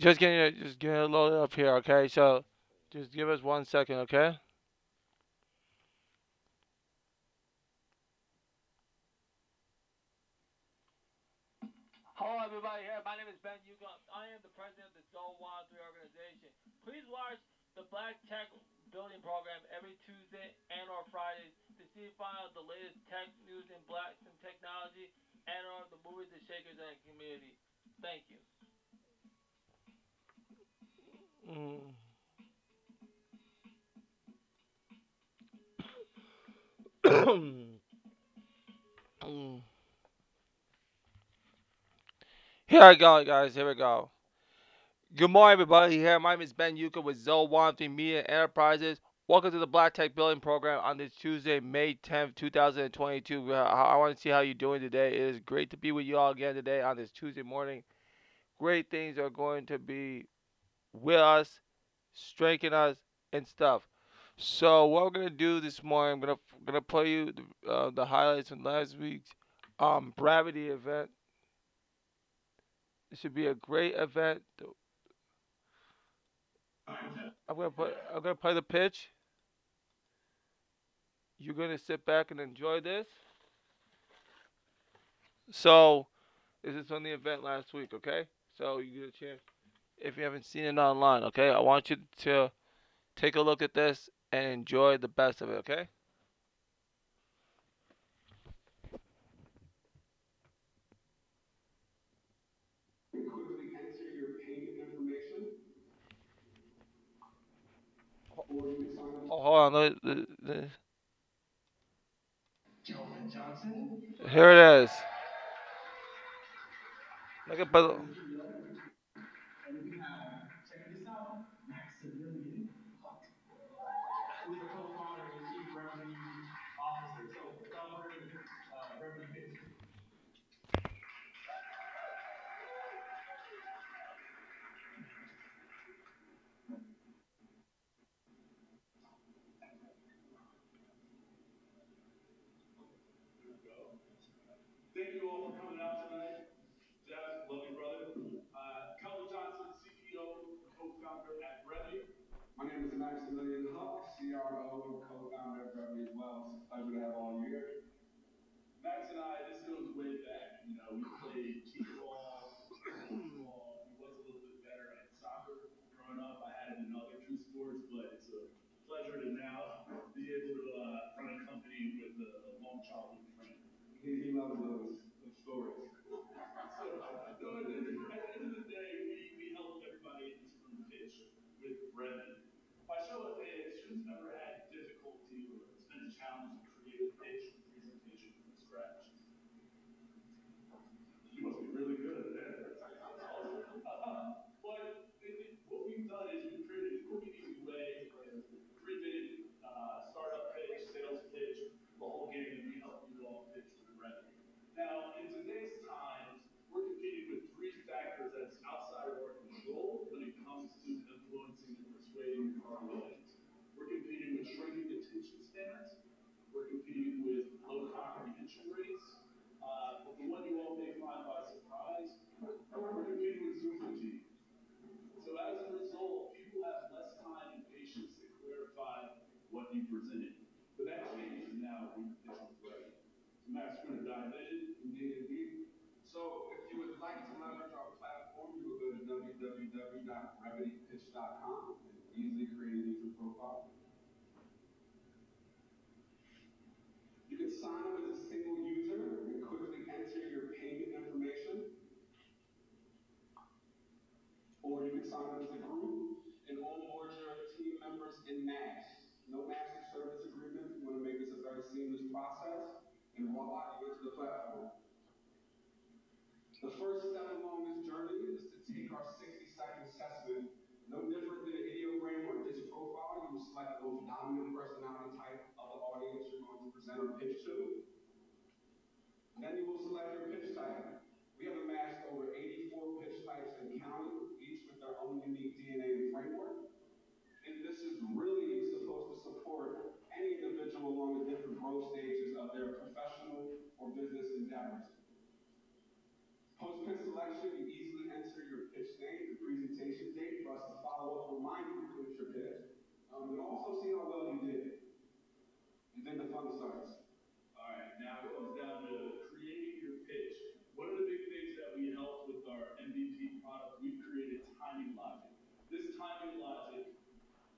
Just getting it, just getting it loaded up here, okay? So, just give us one second, okay? Hello, everybody. Here, my name is Ben Yuko. I am the president of the Zone One Three organization. Please watch the Black Tech Building Program every Tuesday and or Fridays to see and find the latest tech news in Black and technology and or the movies, the shakers, and the community. Thank you. Mm. Mm. Here I go, guys. Here we go. Good morning, everybody. Here, my name is Ben Yuka with Zoe Three Media Enterprises. Welcome to the Black Tech Building Program on this Tuesday, May 10th, 2022. I want to see how you're doing today. It is great to be with you all again today on this Tuesday morning. Great things are going to be with us, strengthen us, and stuff. So what we're gonna do this morning, I'm gonna gonna play you the, uh, the highlights from last week's um Gravity event. It should be a great event. I'm gonna put I'm gonna play the pitch. You're gonna sit back and enjoy this. So this is from the event last week, okay? So you get a chance if you haven't seen it online, okay? I want you to take a look at this and enjoy the best of it, okay? Oh, hold on. The, the... Here it is. Look at CRO and co-founder of Brevity as well. It's a pleasure to have all you here. Max and I, this goes way back. You know, we played t-ball, football. He was a little bit better at soccer growing up. I had him in other two sports, but it's a pleasure to now be able to uh, run a company with a, a long childhood friend. He, he loves those, those stories. So, so at, the, at the end of the day, we, we help everybody in this room pitch with Brevity. By show of hands, who's ever had difficulty or it's been a challenge to create a pitch or presentation from scratch? You must be really good at that. That's awesome. Uh, but it, it, what we've done is we've created a quick and easy way, a three minute uh, startup pitch, sales pitch, the whole game, and we help you all pitch with brevity. Now, in today's times, we're competing with three factors that's outside of our control when it comes to influencing and persuading our audience. We're competing with shrinking attention spans. We're competing with low comprehension rates. Uh, but the one you all may find by surprise, we're competing with Zoom fatigue. So as a result, people have less time and patience to clarify what you presented. But that changes now when it's ready. So Max, we're going to dive in. Indeed, indeed. So if you to leverage our platform, you will go to www.brevitypitch.com and easily create a user profile. You can sign up as a single user and quickly enter your payment information. Or you can sign up as a group and onboard your team members in mass. No master service agreement. We want to make this a very seamless process. And voila, you enter the platform. First step along this journey is to take our 60 second assessment. No different than an Enneagram or a profile, you select the most dominant personality type of the audience you're going to present or pitch to. Then you will select your pitch type. We have amassed over 84 pitch types and counting, each with their own unique DNA and framework. And this is really supposed to support any individual along the different growth stages of their professional or business endeavors. Post pitch selection, you easily enter your pitch name, the presentation how you to finish your pitch, um, and also see how well you did. And then the fun starts. All right, now it comes down to creating your pitch. One of the big things that we helped with our MVP product, we've created timing logic. This timing logic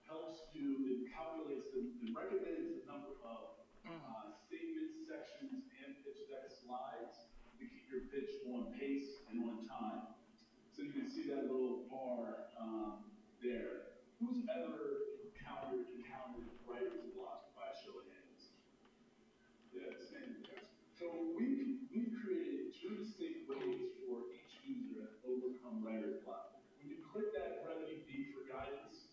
helps you, it calculates it recommends the number of uh, statements, sections, and pitch deck slides to keep your pitch on pace and on time. So you can see that little bar um, there. Who's ever encountered encountered writer's block by a show of hands? Yeah, same. So we've, we've created two distinct ways for each user to overcome writer's block. When you click that brevity B for guidance,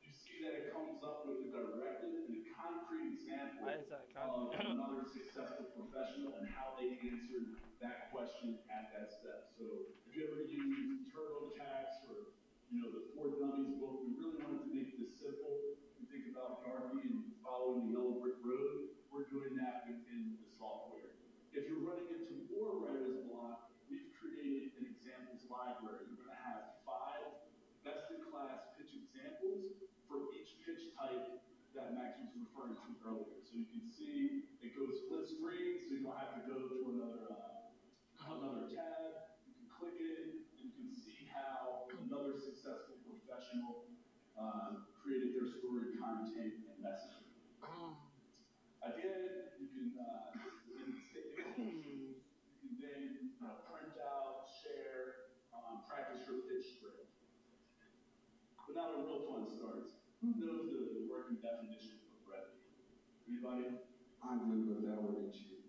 you see that it comes up with a directive and a concrete example of another successful professional and how they answered that question at that step. So if you ever use TurboTax or you know the For Dummies book, we really wanted to make this simple. We think about Garvey and following the yellow brick road. We're doing that within the software. If you're running into more writer's block, we've created an examples library. You're going to have five best-in-class pitch examples for each pitch type that Max was referring to earlier. So you can see it goes split screen, so you don't have to go to another uh, another tab. You can click it, and you can see how another successful professional uh, created their story, content, and messaging. Again, you can, uh, in the statement, you can then, you know, print out, share, um, practice your pitch script. But now the real fun starts. Who knows the, the working definition of brevity? Anybody? I'm good with that word and cheat.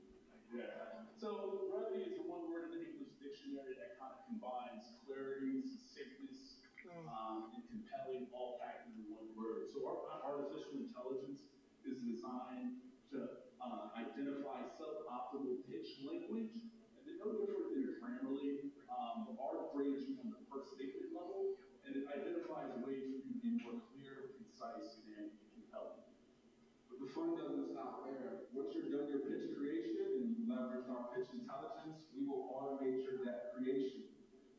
Yeah. So brevity is a one word in the English dictionary that kind of combines clarity, succinctness, um, and compelling all packed into one word. So our, artificial intelligence is designed to uh, identify suboptimal pitch language, and they're no different than Grammarly. Um, our grades you on the per statement level, and it identifies ways for you to be more clear, concise, and compelling. But the doesn't stop there. Once you're done your pitch creation and you leverage our pitch intelligence, we will automate your deck creation.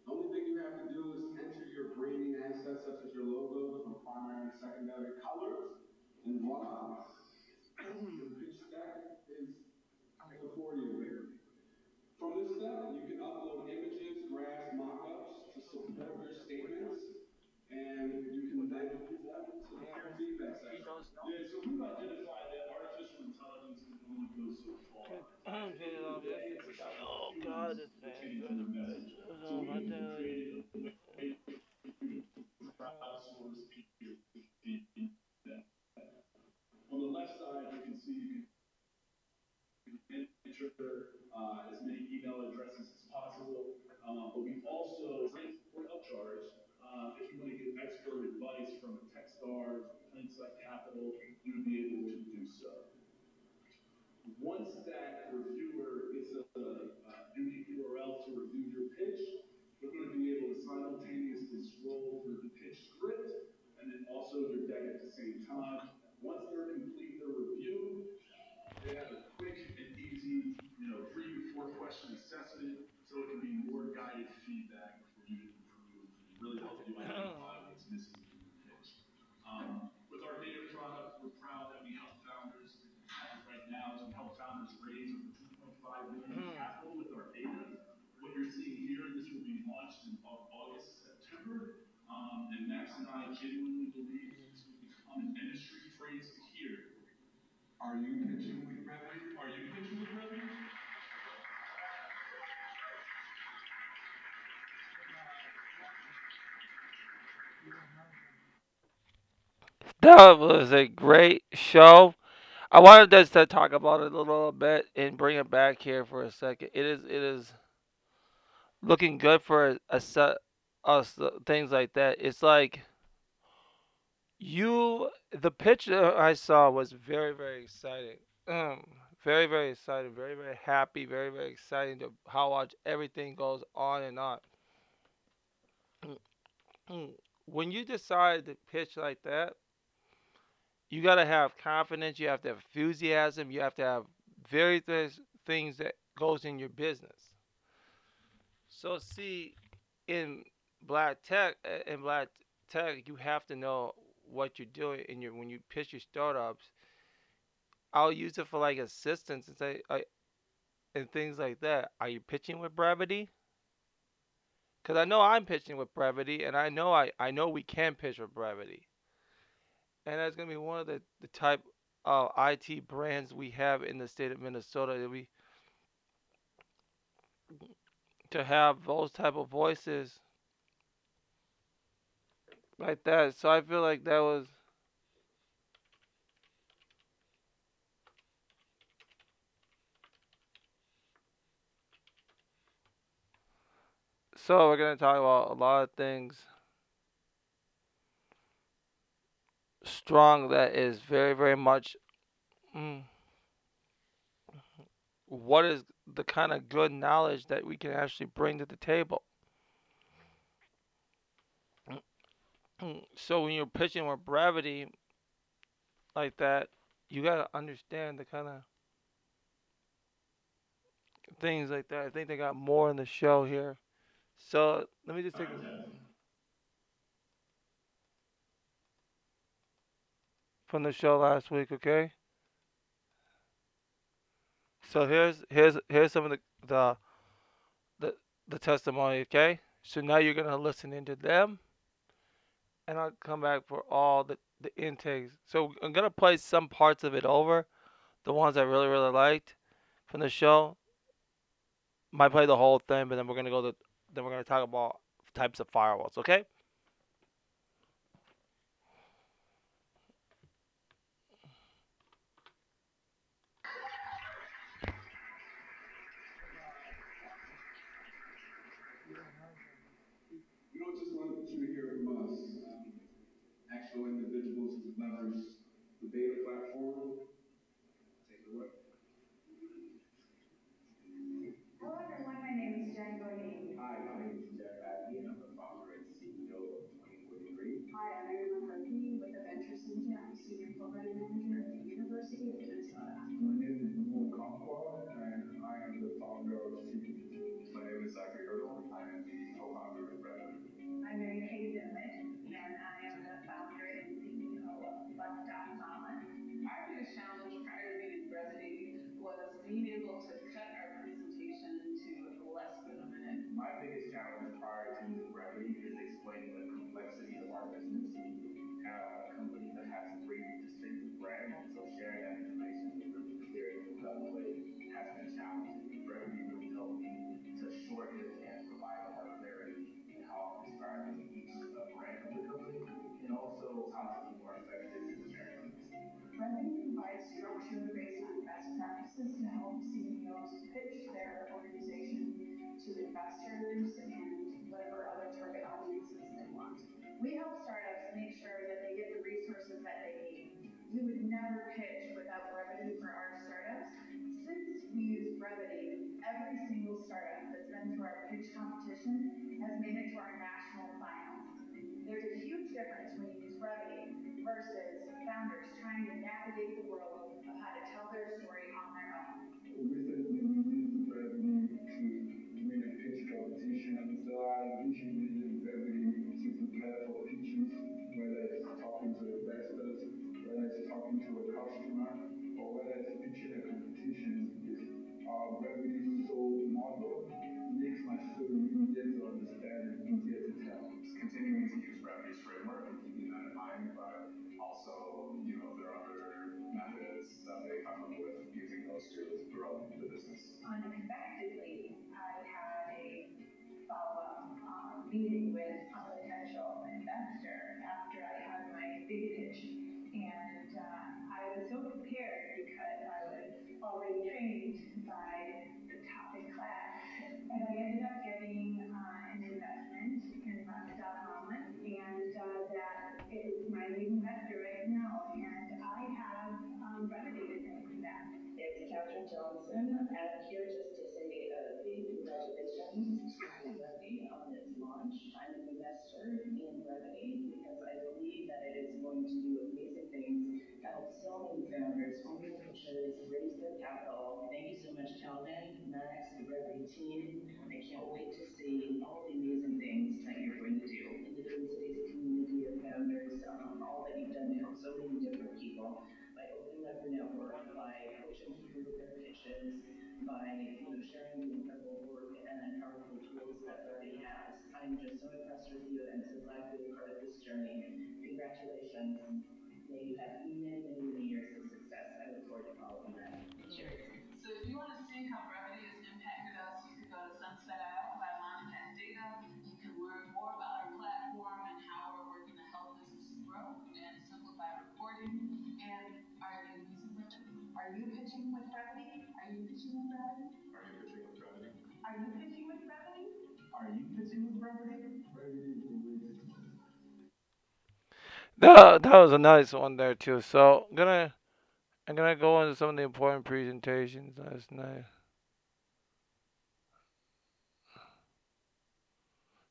The only thing you have to do is enter your branding assets such as your logo your primary and secondary colors, and voila. your pitch deck is before you. From this step, you can upload images, graphs, mock-ups to support your statements, and you can then move on to the peer feedback session. Yeah, so we've identified that artificial intelligence can only go so far. Oh God, this Pertaining man. to the message. So Oh, we my God. created a way to crowdsource feedback. On the left side, you can see you can enter uh, as many email addresses as possible. Uh, but we advice from a Techstars, Insight Capital, you would be able to do so. Once that reviewer gets a, a unique URL to review your pitch, they're going to be able to simultaneously scroll through the pitch script and then also your deck at the same time. Once they're complete their review, they have a quick and easy, you know, three to four question assessment, so it can be more guided feedback for you to improve, really help you genuinely believe this will become an industry phrase. Are you pitching with brevity? Are you pitching with brevity? That was a great show. I wanted us to talk about it a little bit and bring it back here for a second. It is it is looking good for a set us uh, things like that. It's like you the picture I saw was very very exciting. Um, very very exciting. Very very happy. Very very exciting to how watch everything goes on and on. when you decide to pitch like that you got to have confidence you have to have enthusiasm you have to have various things that goes in your business so see in black tech in black tech, you have to know what you're doing in your when you pitch your startups. I'll use it for like assistance and say, I, and things like that. Are you pitching with brevity? Because I know I'm pitching with brevity, and I know I, I know we can pitch with brevity, and that's gonna be one of the the type of IT brands we have in the state of Minnesota. That we to have those type of voices like that. So I feel like that was so we're gonna talk about a lot of things strong that is very very much. Mm, what is the kind of good knowledge that we can actually bring to the table? So when you're pitching with brevity like that, you gotta understand the kind of things like that. I think they got more in the show here. So let me just take A, from the show last week, okay? So here's here's here's some of the the the, the testimony, okay? So now you're gonna listen into them, and I'll come back for all the the intakes. So I'm gonna play some parts of it over, the ones I really really liked from the show. Might play the whole thing, but then we're gonna go to then we're gonna talk about types of firewalls, okay? We don't just want you to hear from us. Um, actual individuals leverage the beta platform. Take it away. Hello everyone, my name is Jen Godin. Hi, my name is Jeff Abney, and I'm the founder and CEO of 2043. Hi, I'm Aaron Murphy with the Venture Center. I'm Senior Program Manager at the University of Minnesota. Uh, my name is Mo Kampwa, and I am the founder of. My name is Zachary Hurdle. Also to be more effective in sharing information. Brevity provides structure based on best practices to help CEOs pitch their organization to investors and whatever other target audiences they want. We help startups make versus founders trying to navigate the world of how to tell their story on their own. Whether it's talking to investors, whether it's talking to a customer, or whether it's pitching a competition. Uh, Brevity so model but also, you know, there are other methods that they come up with using those tools to grow the business. Unexpectedly, I'm an in Brevity because I believe that it is going to do amazing things to help so many founders, home pitchers, raise their capital. Thank you so much, Calvin, Max, the Brevity team. I can't wait to see all the amazing things that you're going to do in the Twin Cities community of founders, um, all that you've done to help so many different people opening up your network, by coaching through their pitches, by you know sharing the incredible work and powerful tools that Brevity has. I'm just so impressed with you and so glad to be a part of this journey. Congratulations. May you have many, many, many years of success. I look forward to following that. Cheers. So if you want to see how That that was a nice one there too. So I'm gonna I'm gonna go into some of the important presentations last night.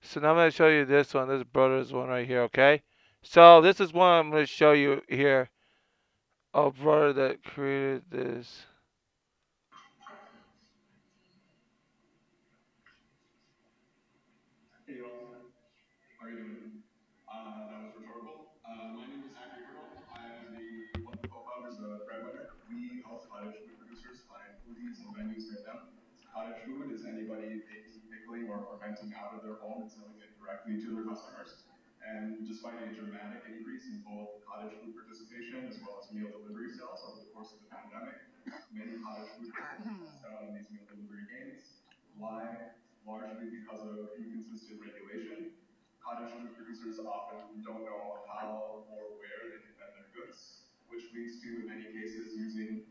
So now I'm gonna show you this one, this brother's one right here, okay? So this is one I'm gonna show you here. A brother that created this. Cottage food is anybody pickling, or fermenting out of their home and selling it directly to their customers. And despite a dramatic increase in both cottage food participation as well as meal delivery sales over the course of the pandemic, many cottage food producers lost out on these meal delivery gains. Why? Largely because of inconsistent regulation. Cottage food producers often don't know how or where they can vend their goods, which leads to, in many cases, using,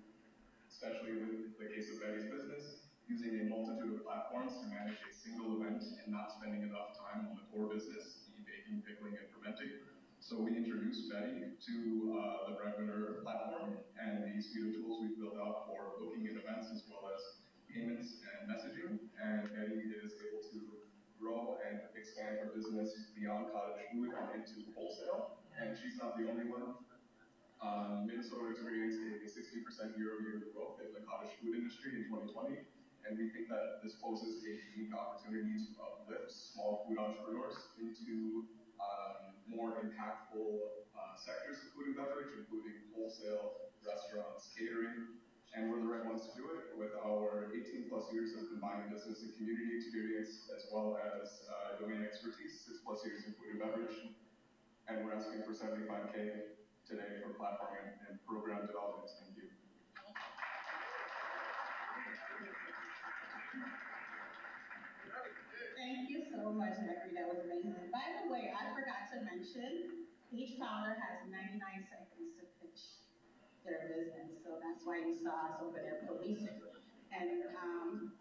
especially with the case of Betty's business, using a multitude of platforms to manage a single event and not spending enough time on the core business, the baking, pickling, and fermenting. So we introduced Betty to uh, the Breadwinner platform and the suite of tools we've built out for booking in events as well as payments and messaging. And Betty is able to grow and expand her business beyond cottage food and into wholesale. And she's not the only one. Um, Minnesota experienced a 60% year-over-year growth in the cottage food industry in 2020. And we think that this poses a unique opportunity to uplift small food entrepreneurs into um, more impactful uh, sectors of food and beverage, including wholesale, restaurants, catering, and we're the right ones to do it with our 18 plus years of combined business and community experience, as well as uh, domain expertise, six plus years in food and beverage. And we're asking for 75K today for platform and, and program development. Thank you. Thank you much, was amazing. By the way, I forgot to mention, each founder has 99 seconds to pitch their business. So that's why you saw us over there policing. And um,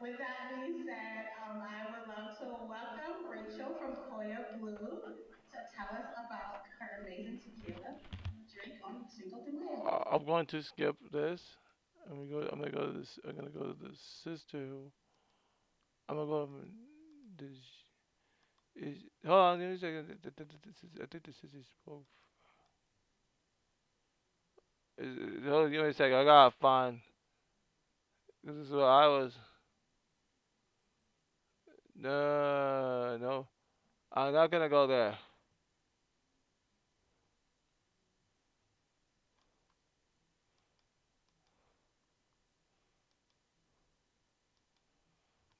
with that being said, um, I would love to welcome Rachel from Koya Blue to tell us about her amazing tequila drink on Cinco de. Uh, I'm going to skip this. I'm gonna go. I'm gonna go to this. I'm gonna go to the sister. Who, I'm gonna go. This is. Hold on. A second. This I think spoke. Is, is- hold on, give me a second. I gotta find. This is what I was. No, no. I'm not gonna go there.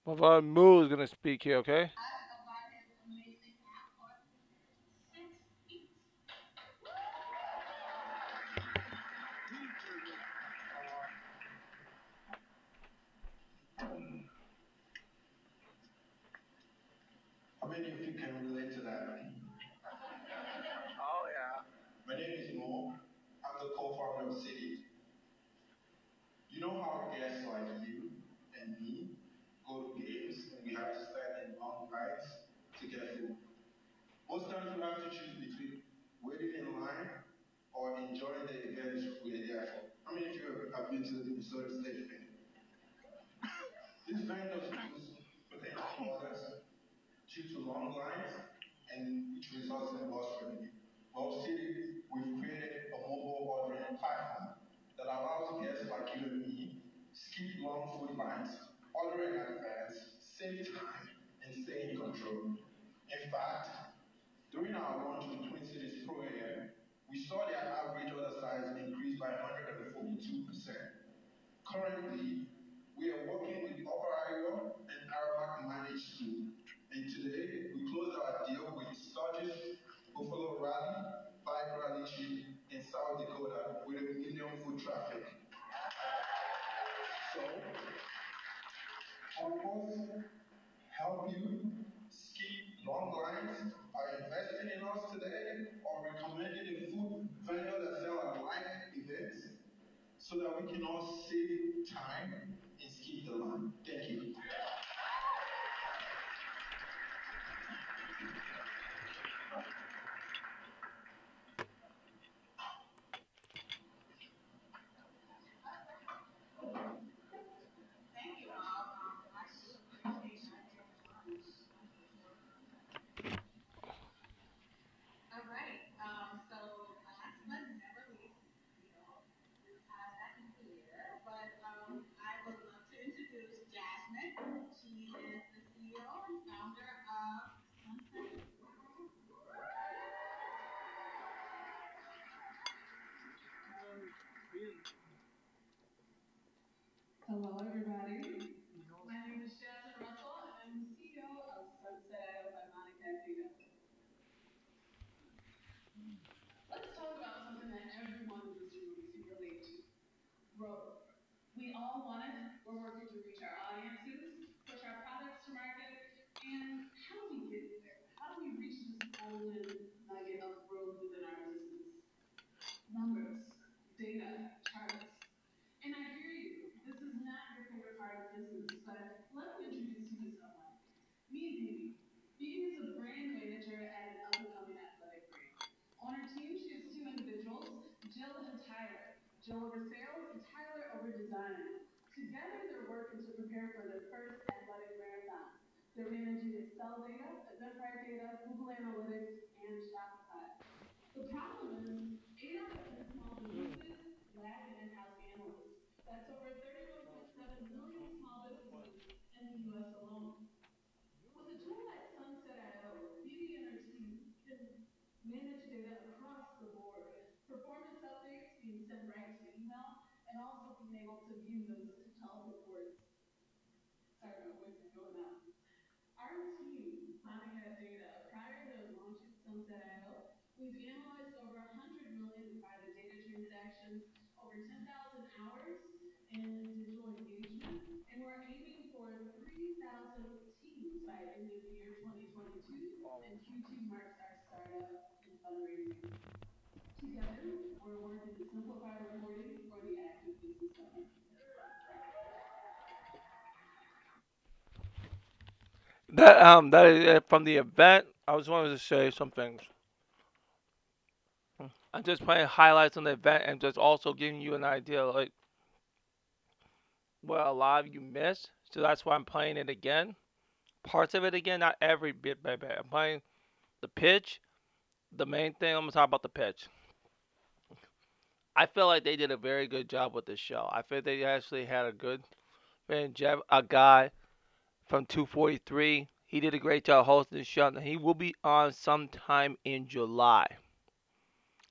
Mavon Moo is gonna speak here, okay? How many of you can relate to that? Oh, yeah. My name is Mo. I'm the co-founder of City. You know how guests like you and me go to games and we have to stand in long lines to get food? Most times we have to choose between waiting in line or enjoying the event we're there for. How many of you have- been to the Minnesota State Fair? This vendors lose potential orders due to long lines and which results in lost revenue. Well, City, we've created a mobile ordering platform that allows guests like you and me skip long food lines, order in advance, save time, and stay in control. In fact, our launch of Twin Cities Pro AM, we saw their average order size increase by 142%. Currently, we are working with Upper Iowa and Aramark Managed. And today, we closed our deal with Sturgis Buffalo Rally, Bike Rally Trip in South Dakota with a million foot traffic. So, help us help you so that we can all save time and skip the line. Thank you. They're managing Excel data, Eventbrite data, Google Analytics, and Shopify. The problem is, eight out of ten small businesses lack an in-house analyst. That's over 31.7 million small businesses in the US alone. With a tool like Sunset.io, Vivi and her team can manage data across the board. Performance updates being sent right to email, and also being able to view those health reports. Sorry, my voice is going out. Our team, Monica Data, prior to launching Sunset.io, we've analyzed over 100 million private data transactions, over 10,000 hours in digital engagement, and we're aiming for 3,000 teams by end of year 2022, and Q2 marks our startup and fundraising. That um that is it from the event. I just wanted to say some things. I'm just playing highlights on the event and just also giving you an idea like what a lot of you missed. So that's why I'm playing it again. Parts of it again, not every bit by bit. I'm playing the pitch. The main thing I'm gonna talk about the pitch. I feel like they did a very good job with the show. I feel they actually had a good man, Jeff, a guy from 243. He did a great job hosting the show. He will be on sometime in July.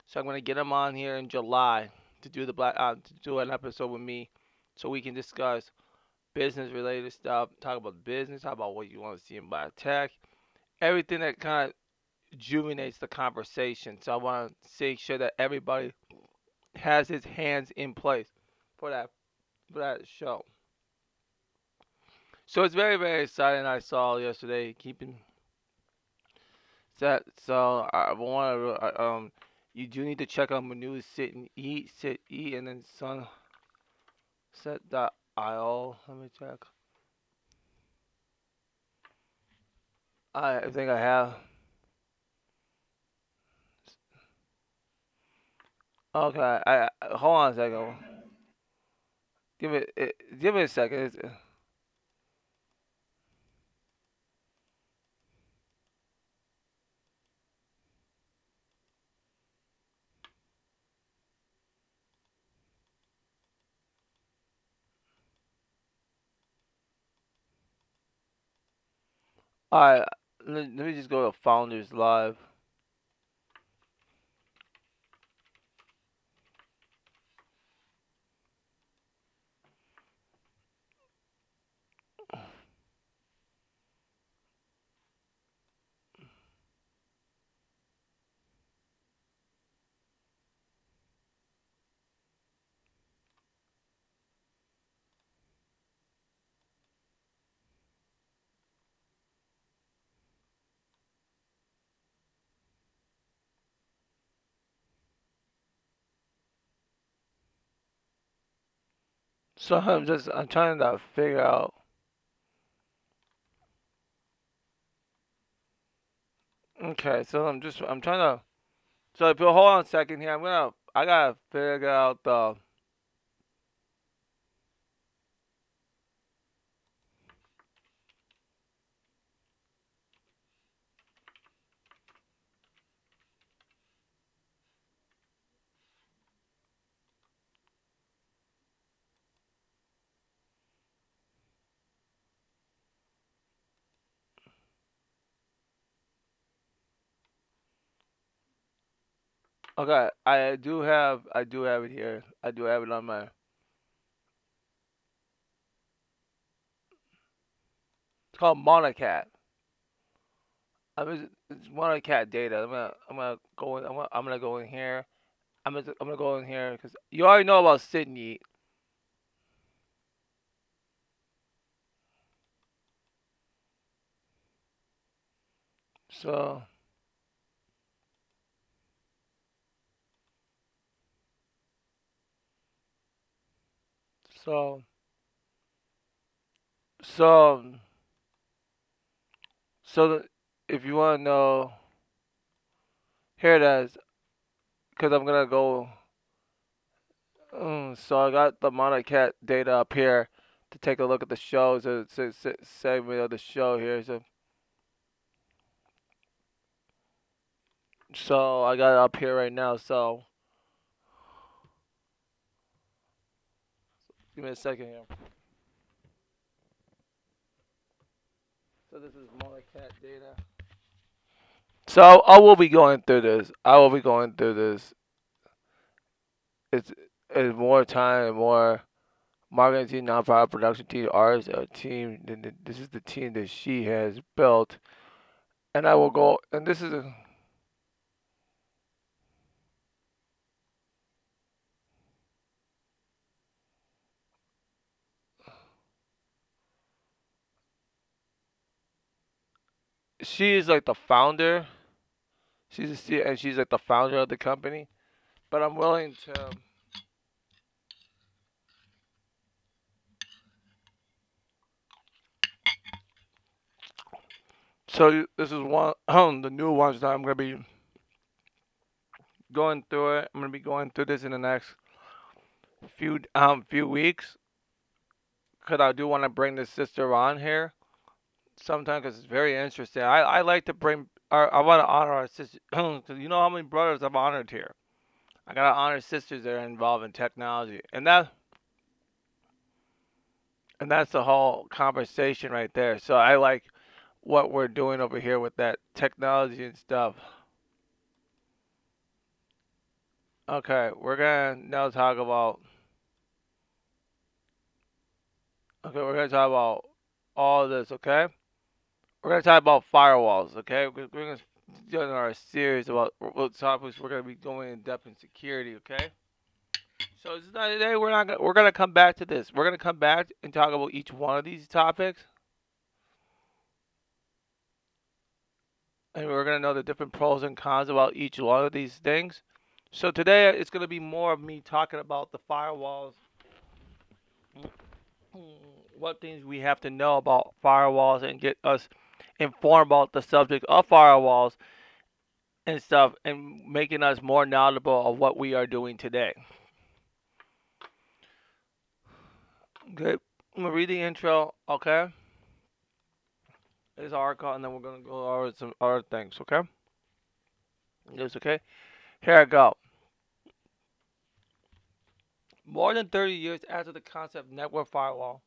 So I'm gonna get him on here in July to do the black uh, to do an episode with me, so we can discuss business related stuff, talk about business, talk about what you want to see in black tech, everything that kind of rejuvenates the conversation. So I want to make sure that everybody has his hands in place for that for that show. So it's very very exciting. I saw yesterday keeping set. So I want to um you do need to check out Manu Sit and Eat Sit Eat and then Sun set Isle. Let me check. I think I have. Okay, I, I hold on a second. Give it, it eh, give it a second. It's, eh. Alright, let, let me just go to Founders Live. So I'm just I'm trying to figure out. Okay, so I'm just I'm trying to. So if you hold on a second here, I'm gonna I gotta figure out the. Okay, I do have I do have it here. I do have it on my. It's called Monocat. I mean, it's Monocat data. I'm gonna I'm gonna go in. I'm gonna, I'm gonna go in here. I'm gonna I'm gonna go in here because you already know about Sydney. So so so so if you want to know, here it is. Because I'm gonna go. Mm, so I got the Monocat data up here to take a look at the shows. So, so segment of the show here. So so I got it up here right now. So give me a second here. So this is Monocat data. So I will be going through this. I will be going through this. It's it's more time and more marketing team, nonprofit production team, artists, a team. th- th- This is the team that she has built, and I will go. And this is a, she is like the founder. She's a, C- and she's like the founder of the company. But I'm willing to. So this is one the new ones that I'm gonna be going through it. I'm gonna be going through this in the next few um few weeks because I do want to bring this sister on here sometime because it's very interesting. I, I like to bring I want to honor our sisters because you know how many brothers I've honored here. I gotta honor sisters that are involved in technology, and that and that's the whole conversation right there. So I like what we're doing over here with that technology and stuff. Okay, we're gonna now talk about. Okay, we're gonna talk about all this. Okay. We're gonna talk about firewalls, okay? We're, we're gonna do our series about what topics we're gonna be going in depth in security, okay? So today. We're not. Gonna, we're gonna come back to this. We're gonna come back and talk about each one of these topics, and we're gonna know the different pros and cons about each one of these things. So today it's gonna be more of me talking about the firewalls, what things we have to know about firewalls, and get us informed about the subject of firewalls and stuff and making us more knowledgeable of what we are doing today. Okay, I'm gonna read the intro, okay? This article, and then we're gonna go over some other things, okay? Yes, okay? Here I go. More than 30 years after the concept network firewall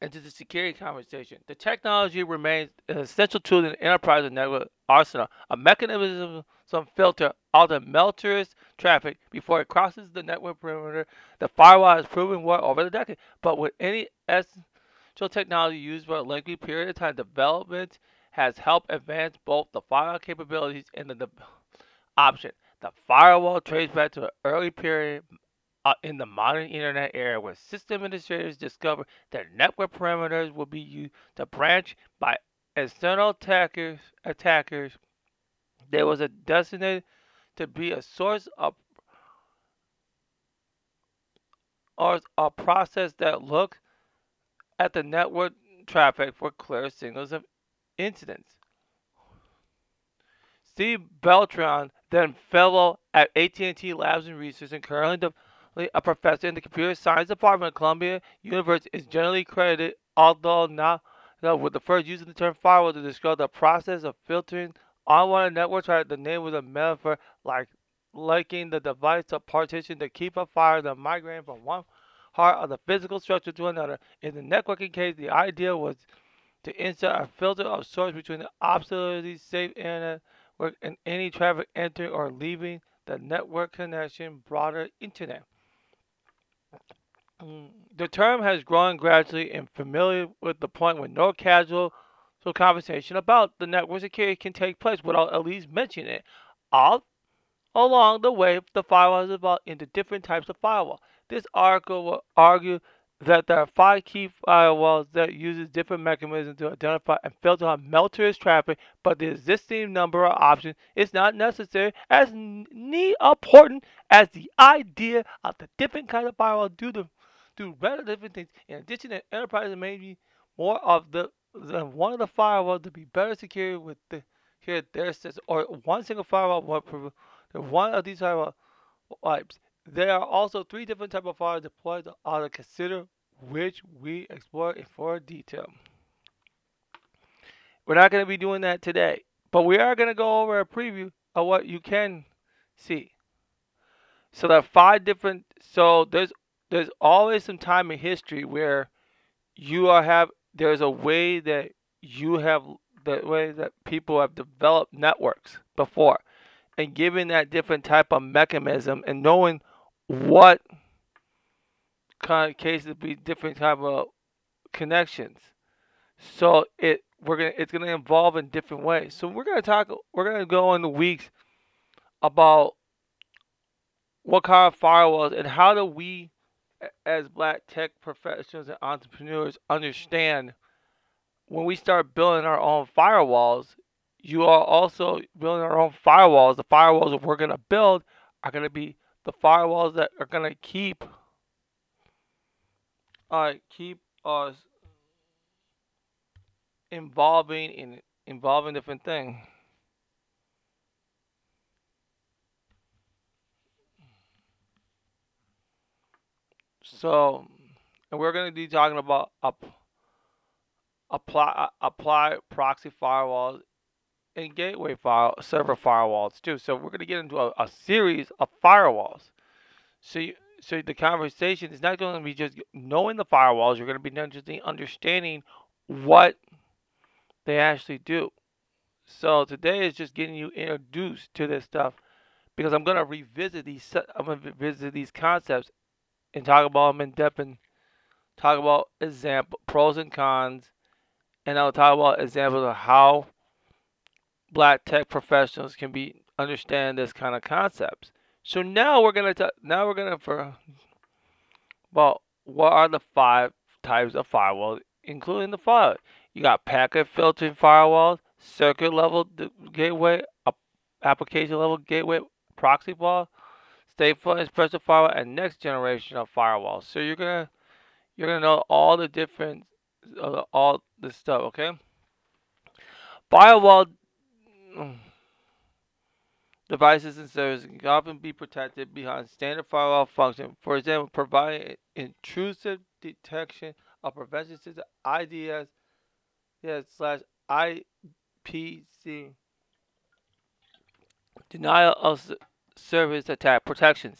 into the security conversation. The technology remains an essential tool in the enterprise network arsenal, a mechanism some filter out the malicious traffic before it crosses the network perimeter. The firewall has proven well over the decade, but with any essential technology used for a lengthy period of time, development has helped advance both the firewall capabilities and the de- option. The firewall traces back to an early period uh, in the modern internet era where system administrators discovered that network parameters will be used to branch by external attackers attackers there was a designated to be a source of are a process that looked at the network traffic for clear signals of incidents. Steve Bellovin, then fellow at AT&T Labs and Research and currently a professor in the computer science department at Columbia University, is generally credited, although not with the first use of the term firewall to describe the process of filtering unwanted network traffic. The name was a metaphor like liking the device to partition to keep a fire that migrating from one part of the physical structure to another. In the networking case, the idea was to insert a filter of sorts between the absolutely safe internet and any traffic entering or leaving the network connection, broader internet. The term has grown gradually and familiar with the point where no casual conversation about the network security can take place without at least mentioning it. All along the way, the firewall evolved into different types of firewall. This article will argue that there are five key firewalls that uses different mechanisms to identify and filter out malicious traffic, but the existing number of options is not necessary as neat important as the idea of the different kind of firewall due the do rather different things. In addition, the enterprise may be more of the than one of the firewalls to be better secured with the here their system or one single firewall will one of these firewall types there are also three different types of files deployed to auto consider which we explore in further detail. We're not going to be doing that today, but we are going to go over a preview of what you can see. So there are five different. So there's there's always some time in history where you are have there's a way that you have the way that people have developed networks before, and given that different type of mechanism and knowing what kind of cases be different type of connections. So it we're gonna it's gonna evolve in different ways. So we're gonna talk we're gonna go in the weeks about what kind of firewalls and how do we as black tech professionals and entrepreneurs understand when we start building our own firewalls, you are also building our own firewalls. The firewalls that we're gonna build are gonna be the firewalls that are going to keep uh, keep us involving in involving different things. So, and we're going to be talking about apply uh, apply proxy firewalls and gateway file server firewalls too. So we're going to get into a, a series of firewalls. So you, so the conversation is not going to be just knowing the firewalls. You're going to be interested understanding what they actually do. So today is just getting you introduced to this stuff because I'm going to revisit these. I'm going to visit these concepts and talk about them in depth and talk about example pros and cons, and I'll talk about examples of how black tech professionals can be understand this kind of concepts. So now we're gonna talk. now we're gonna for well, what are the five types of firewalls, including the following? You got packet filtering firewalls, circuit level gateway, application level gateway, proxy wall, stateful expressive firewall, and next generation of firewalls. So you're gonna you're gonna know all the different uh, all this stuff. Okay. Firewall devices and services can often be protected behind standard firewall function. For example, providing intrusive detection of prevention system IDS yes, slash IPS denial of service attack protection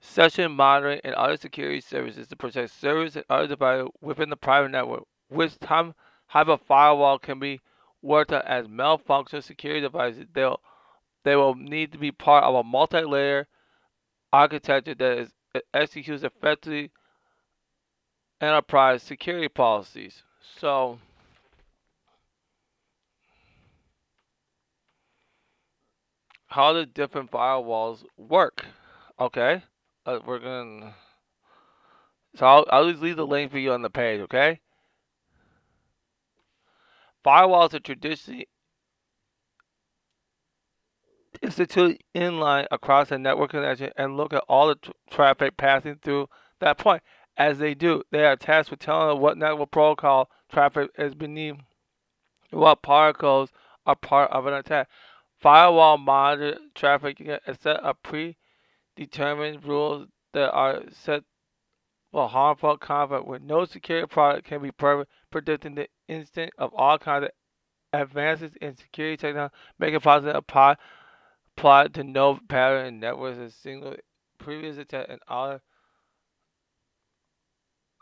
session monitoring and other security services to protect servers and other devices within the private network. Which time type of firewall can be worked as malfunction security devices. They'll they will need to be part of a multi-layer architecture that is, executes effectively enterprise security policies. So how do different firewalls work? Okay, uh, we're gonna. So I'll, I'll just leave the link for you on the page. Okay. Firewalls are traditionally instituted inline across a network connection and look at all the traffic passing through that point. As they do, they are tasked with telling what network protocol traffic is beneath what particles are part of an attack. Firewall monitor traffic and set of predetermined rules that are set for harmful content where no security product can be perfect, predicting the instant of all kinds of advances in security technology, making possible apply applied to no pattern in networks a single previous attack and other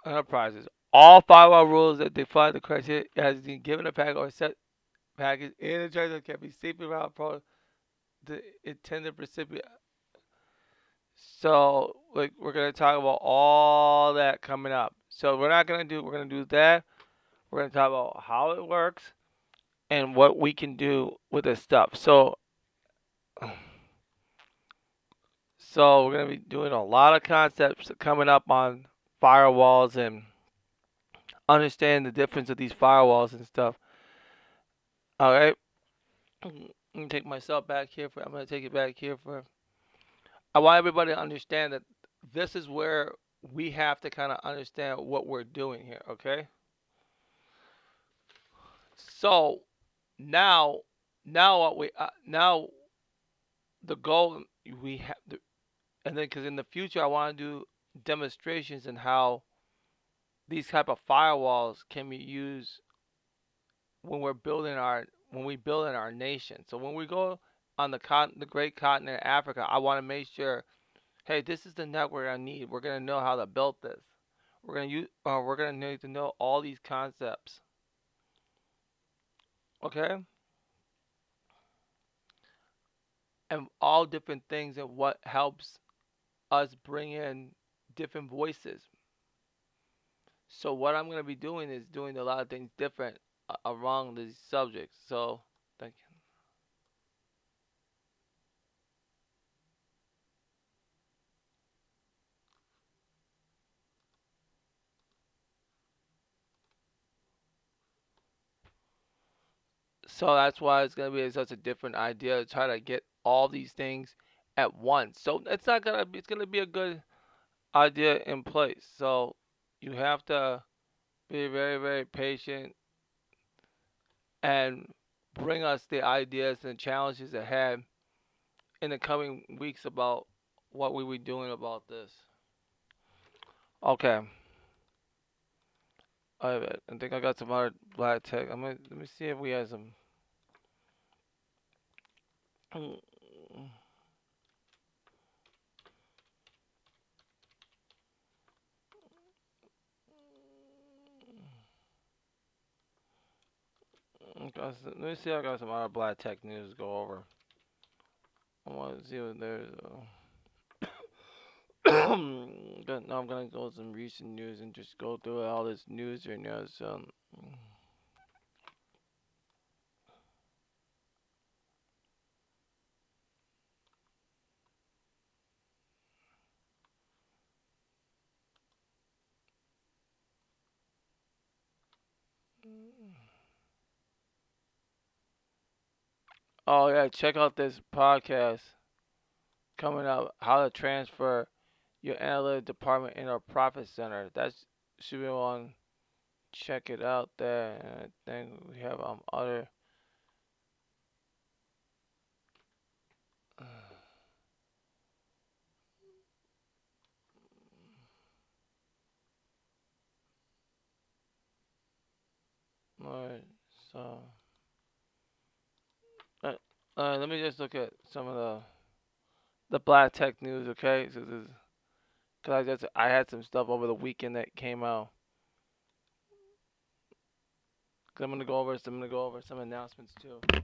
enterprises. All firewall rules that define the criteria as been given a packet or set package in a transaction can be safely routed for the intended recipient. So like we're gonna talk about all that coming up. So we're not gonna do we're gonna do that. We're gonna talk about how it works and what we can do with this stuff. So so we're gonna be doing a lot of concepts coming up on firewalls and understand the difference of these firewalls and stuff. All right. I'm take myself back here for. I'm gonna take it back here for. I want everybody to understand that this is where we have to kind of understand what we're doing here. Okay. So now, now what we uh, now the goal we have, and then because in the future I want to do demonstrations and how these type of firewalls can be used when we're building our when we build in our nation. So when we go on the con- the great continent of Africa, I want to make sure, hey, this is the network I need. We're gonna know how to build this. We're gonna use. Uh, we're gonna need to know all these concepts. Okay. And all different things and what helps us bring in different voices. So what I'm gonna be doing is doing a lot of things different around these subjects. So thank you. So that's why it's gonna be such a different idea to try to get all these things at once. So it's not gonna be. It's gonna be a good idea in place. So you have to be very very patient and bring us the ideas and challenges ahead in the coming weeks about what we will be doing about this. Okay. I I think I got some other black tech. I'm gonna let me see if we have some. Let me see. I got some other black tech news to go over. I want to see what there's. Uh... but I'm gonna go some recent news and just go through all this news right now. So. Oh yeah, check out this podcast coming up. How to transfer your analytic department in our profit center. That's should be on. Check it out there. And I think we have um other. Alright, so. Uh, uh, let me just look at some of the the black tech news, okay? Cause I just I had some stuff over the weekend that came out. Cause I'm gonna go over. I'm gonna go over some announcements too.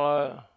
Og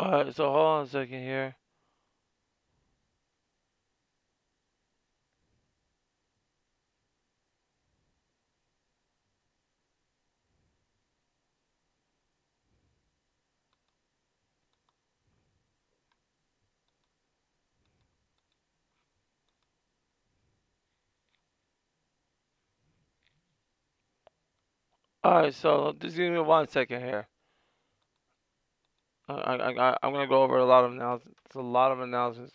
Alright, so hold on a second here. Alright, so just give me one second here. I, I, I'm gonna go over a lot of announcements. It's a lot of announcements.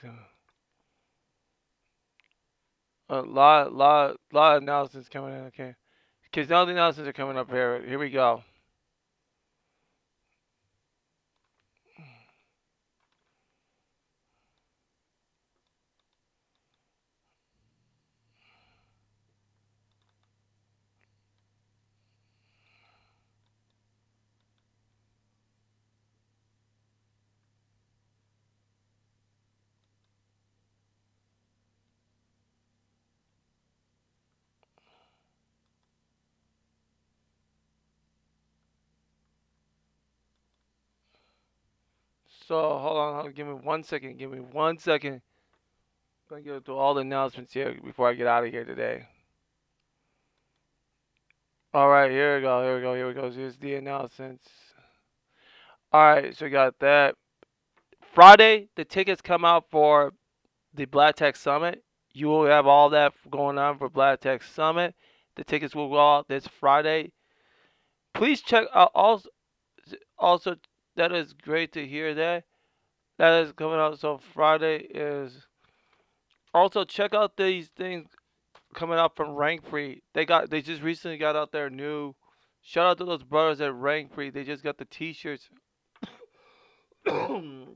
A lot, lot, lot of announcements coming in. Okay, because all the announcements are coming up here. Here we go. So hold on, hold on, give me one second. Give me one second. I'm gonna go through all the announcements here before I get out of here today. All right, here we go. Here we go. Here we go. Here's the announcements. All right, so we got that. Friday, the tickets come out for the Black Tech Summit. You will have all that going on for Black Tech Summit. The tickets will go out this Friday. Please check out also. Also, that is great to hear that. That is coming out. So Friday is. Also, check out these things coming out from Rankfree. They got. They just recently got out their new. Shout out to those brothers at Rankfree. They just got the T-shirts. okay.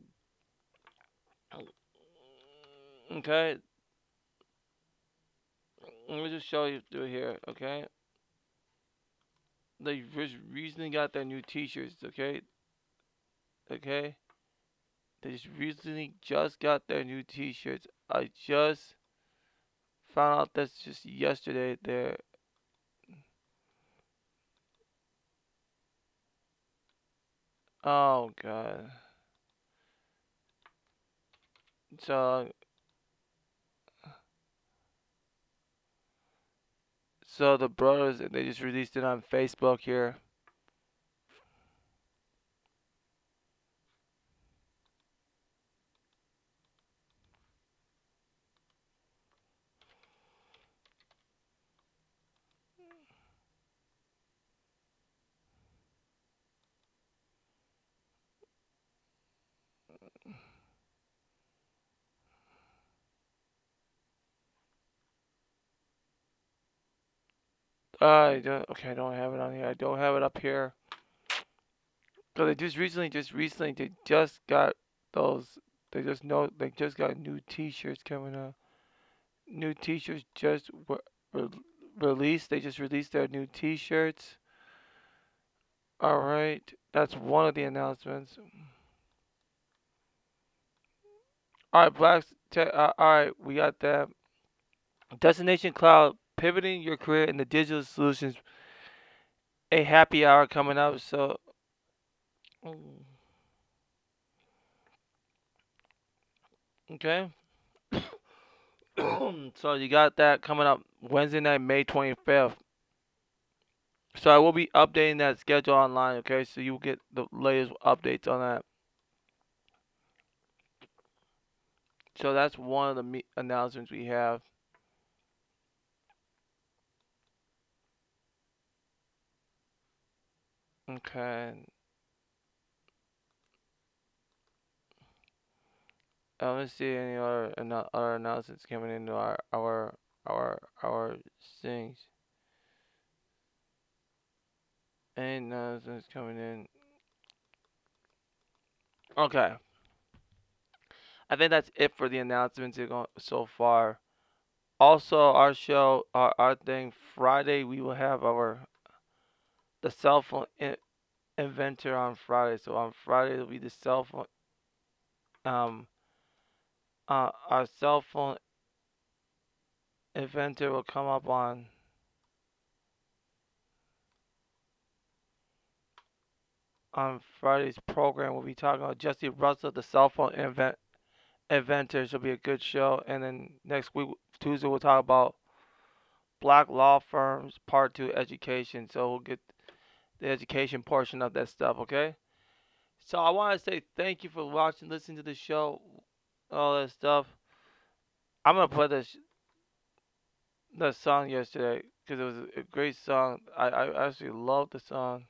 Let me just show you through here. Okay. They just recently got their new T-shirts. Okay. Okay. They just recently just got their new T-shirts. I just found out that's just yesterday. There. Oh god. So. So the brothers, they just released it on Facebook here. I don't. Okay, I don't have it on here. I don't have it up here. So they just recently, just recently, they just got those. They just know they just got new T-shirts coming up. New T-shirts just were re released. They just released their new T-shirts. All right, that's one of the announcements. All right, Black. Uh, all right, we got that. Destination Cloud pivoting your career in the digital solutions. A happy hour coming up. So. Mm, okay. so you got that coming up Wednesday night, May 25th. So I will be updating that schedule online, okay? So you'll get the latest updates on that. So that's one of the me- announcements we have. Okay. I don't see any other other announcements coming into our our our our things. Any announcements coming in? Okay. I think that's it for the announcements so far. Also, our show, our, our thing, Friday, we will have our the cell phone in, inventor on Friday. So on Friday, it'll be the cell phone. Um, uh, our cell phone inventor will come up on. on Friday's program. We'll be talking about Jesse Russell, the cell phone invent inventor. Should be a good show. And then next week, Tuesday, we'll talk about black law firms, part two, education. So we'll get the education portion of that stuff, okay? So I want to say thank you for watching, listening to the show, all that stuff. I'm gonna play this the song yesterday because it was a great song. I I actually love the song.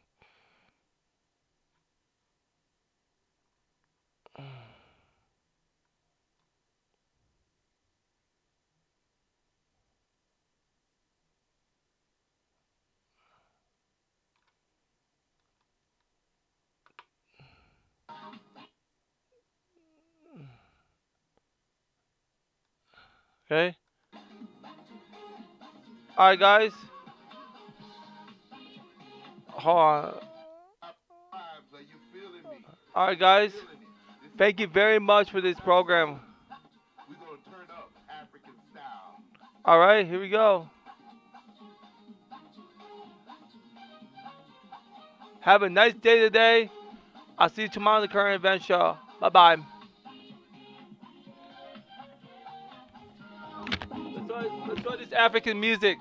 Okay. All right, guys. Hold on. All right, guys. Thank you very much for this program. All right, here we go. Have a nice day today. I'll see you tomorrow on the current event show. Bye bye. African music.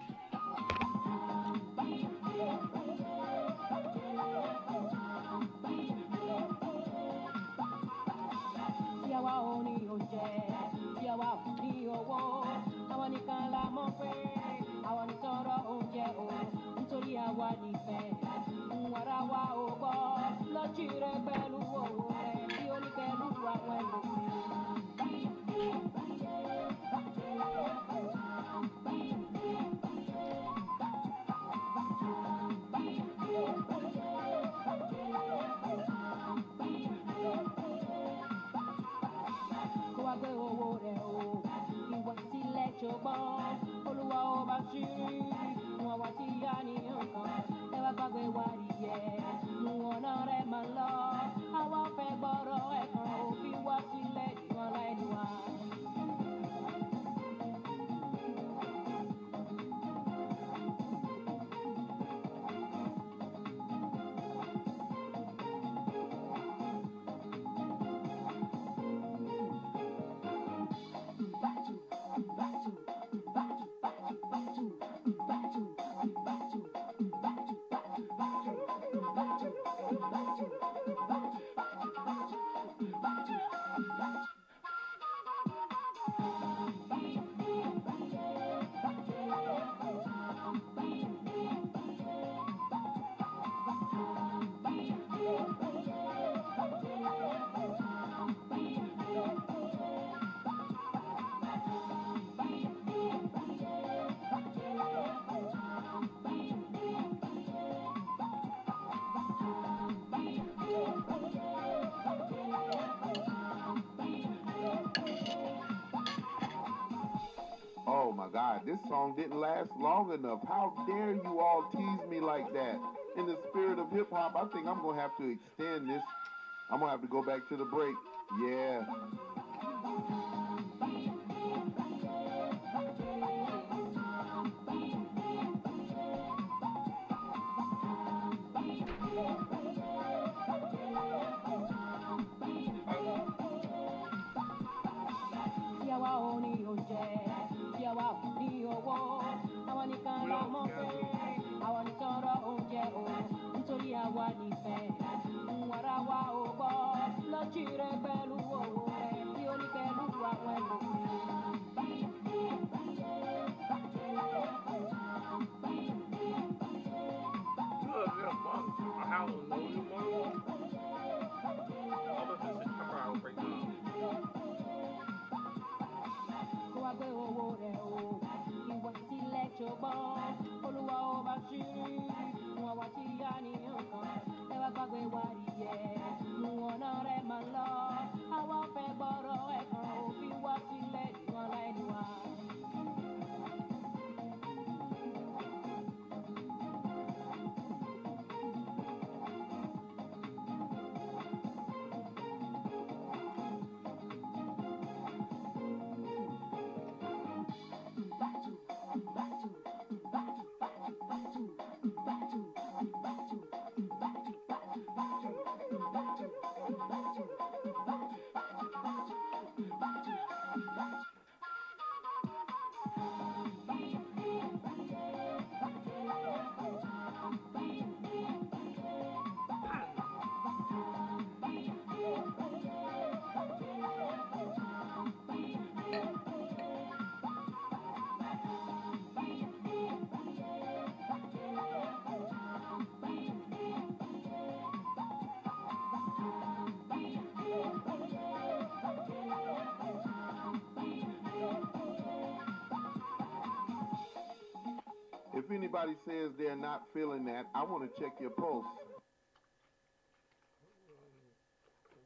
God, this song didn't last long enough. How dare you all tease me like that? In the spirit of hip hop, I think I'm gonna have to extend this. I'm gonna have to go back to the break. Yeah. If anybody says they're not feeling that, I want to check your pulse.